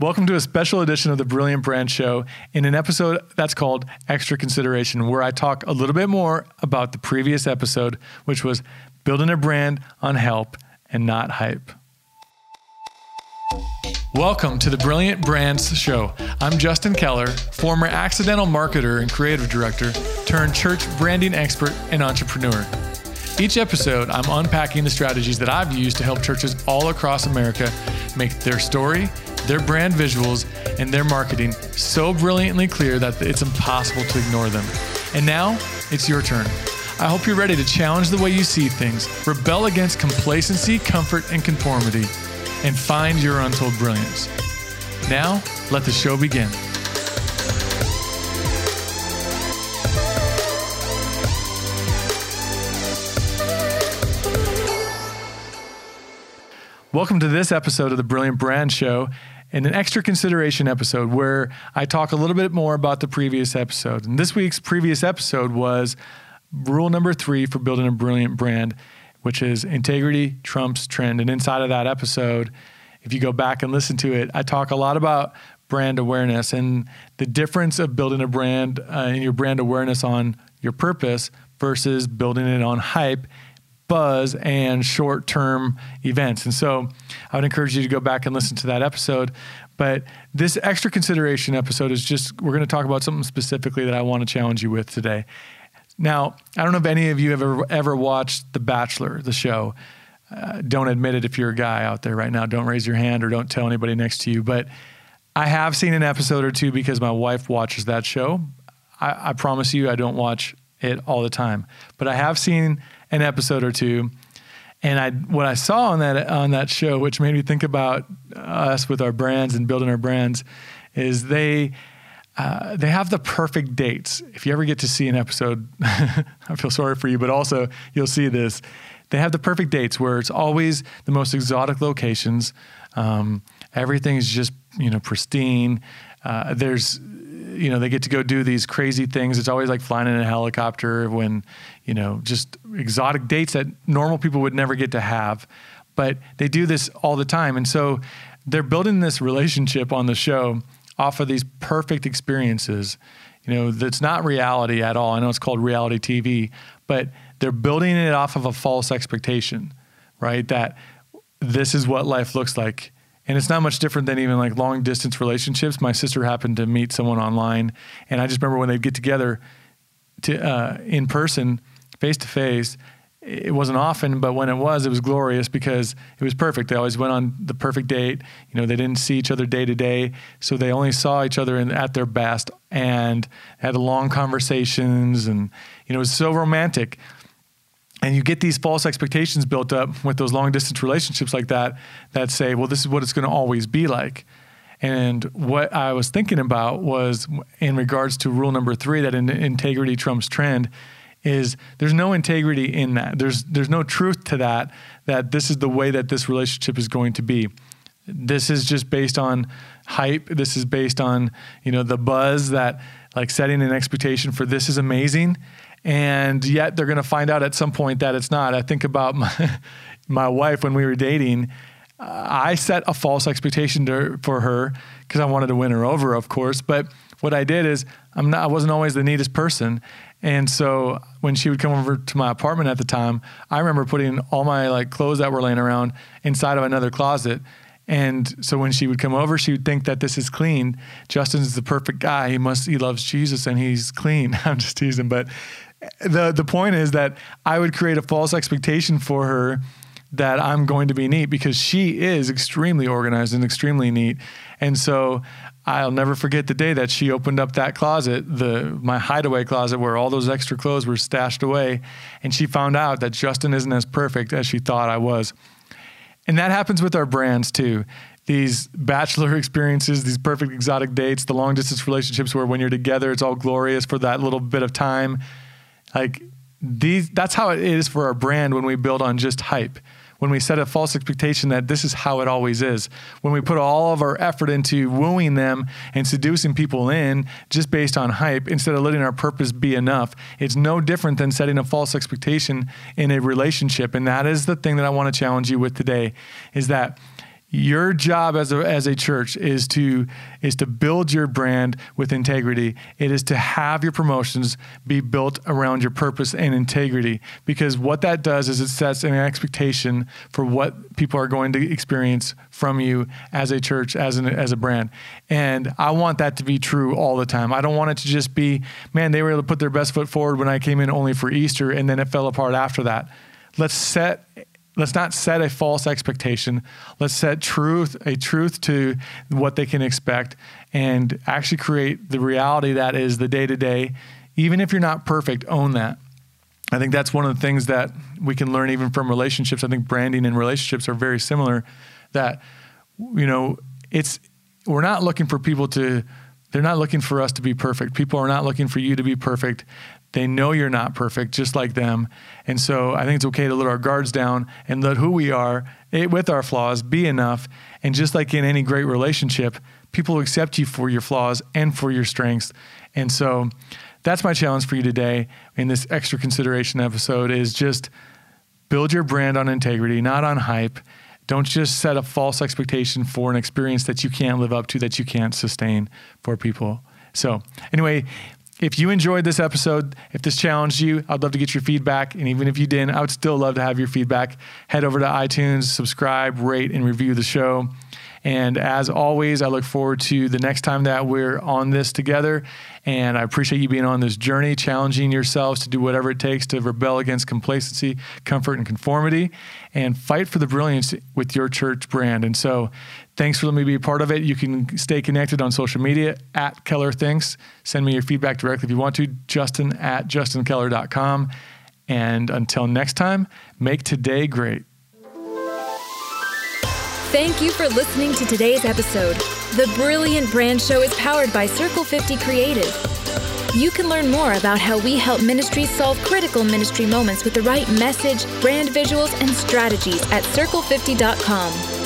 Welcome to a special edition of the Brilliant Brand Show in an episode that's called Extra Consideration, where I talk a little bit more about the previous episode, which was building a brand on help and not hype. Welcome to the Brilliant Brands Show. I'm Justin Keller, former accidental marketer and creative director, turned church branding expert and entrepreneur. Each episode, I'm unpacking the strategies that I've used to help churches all across America make their story their brand visuals, and their marketing so brilliantly clear that it's impossible to ignore them. And now, it's your turn. I hope you're ready to challenge the way you see things, rebel against complacency, comfort, and conformity, and find your untold brilliance. Now, let the show begin. Welcome to this episode of the Brilliant Brand Show and an extra consideration episode where I talk a little bit more about the previous episode. And this week's previous episode was rule number three for building a brilliant brand, which is integrity trumps trend. And inside of that episode, if you go back and listen to it, I talk a lot about brand awareness and the difference of building a brand uh, and your brand awareness on your purpose versus building it on hype buzz and short term events. And so I would encourage you to go back and listen to that episode. But this extra consideration episode is just, we're going to talk about something specifically that I want to challenge you with today. Now, I don't know if any of you have ever, ever watched The Bachelor, the show. Uh, don't admit it if you're a guy out there right now. Don't raise your hand or don't tell anybody next to you. But I have seen an episode or two because my wife watches that show. I, I promise you, I don't watch it all the time, but I have seen an episode or two. And I, what I saw on that on that show, which made me think about us with our brands and building our brands, is they uh, they have the perfect dates. If you ever get to see an episode, I feel sorry for you, but also you'll see this. They have the perfect dates where it's always the most exotic locations. Um, everything is just you know pristine. Uh, there's you know, they get to go do these crazy things. It's always like flying in a helicopter when, you know, just exotic dates that normal people would never get to have. But they do this all the time. And so they're building this relationship on the show off of these perfect experiences. You know, that's not reality at all. I know it's called reality TV, but they're building it off of a false expectation, right? That this is what life looks like and it's not much different than even like long distance relationships. My sister happened to meet someone online, and I just remember when they'd get together to uh, in person, face to face. It wasn't often, but when it was, it was glorious because it was perfect. They always went on the perfect date. You know, they didn't see each other day to day, so they only saw each other in, at their best and had long conversations, and you know, it was so romantic and you get these false expectations built up with those long distance relationships like that that say well this is what it's going to always be like. And what i was thinking about was in regards to rule number three that in, integrity trumps trend is there's no integrity in that. There's there's no truth to that that this is the way that this relationship is going to be. This is just based on hype. This is based on you know the buzz that like setting an expectation for this is amazing and yet they're going to find out at some point that it's not. I think about my, my wife when we were dating. Uh, I set a false expectation to, for her because I wanted to win her over, of course. But what I did is I'm not, I wasn't always the neatest person. And so when she would come over to my apartment at the time, I remember putting all my like clothes that were laying around inside of another closet. And so when she would come over, she would think that this is clean. Justin's the perfect guy. He must he loves Jesus and he's clean. I'm just teasing, but the the point is that I would create a false expectation for her that I'm going to be neat because she is extremely organized and extremely neat. And so I'll never forget the day that she opened up that closet, the my hideaway closet where all those extra clothes were stashed away, and she found out that Justin isn't as perfect as she thought I was. And that happens with our brands too. These bachelor experiences, these perfect exotic dates, the long distance relationships where when you're together it's all glorious for that little bit of time like these, that's how it is for our brand when we build on just hype. When we set a false expectation that this is how it always is. When we put all of our effort into wooing them and seducing people in just based on hype instead of letting our purpose be enough, it's no different than setting a false expectation in a relationship. And that is the thing that I want to challenge you with today is that your job as a, as a church is to is to build your brand with integrity. It is to have your promotions be built around your purpose and integrity because what that does is it sets an expectation for what people are going to experience from you as a church as an as a brand. And I want that to be true all the time. I don't want it to just be man they were able to put their best foot forward when I came in only for Easter and then it fell apart after that. Let's set let's not set a false expectation. Let's set truth, a truth to what they can expect and actually create the reality that is the day to day. Even if you're not perfect, own that. I think that's one of the things that we can learn even from relationships. I think branding and relationships are very similar that you know, it's we're not looking for people to they're not looking for us to be perfect. People are not looking for you to be perfect. They know you're not perfect, just like them. And so I think it's okay to let our guards down and let who we are it, with our flaws be enough. And just like in any great relationship, people accept you for your flaws and for your strengths. And so that's my challenge for you today in this extra consideration episode is just build your brand on integrity, not on hype. Don't just set a false expectation for an experience that you can't live up to, that you can't sustain for people. So, anyway, if you enjoyed this episode, if this challenged you, I'd love to get your feedback. And even if you didn't, I would still love to have your feedback. Head over to iTunes, subscribe, rate, and review the show. And as always, I look forward to the next time that we're on this together. And I appreciate you being on this journey, challenging yourselves to do whatever it takes to rebel against complacency, comfort, and conformity, and fight for the brilliance with your church brand. And so, thanks for letting me be a part of it. You can stay connected on social media at Keller Thinks. Send me your feedback directly if you want to, Justin at justinkeller.com. And until next time, make today great. Thank you for listening to today's episode. The Brilliant Brand Show is powered by Circle 50 Creative. You can learn more about how we help ministries solve critical ministry moments with the right message, brand visuals, and strategies at circle50.com.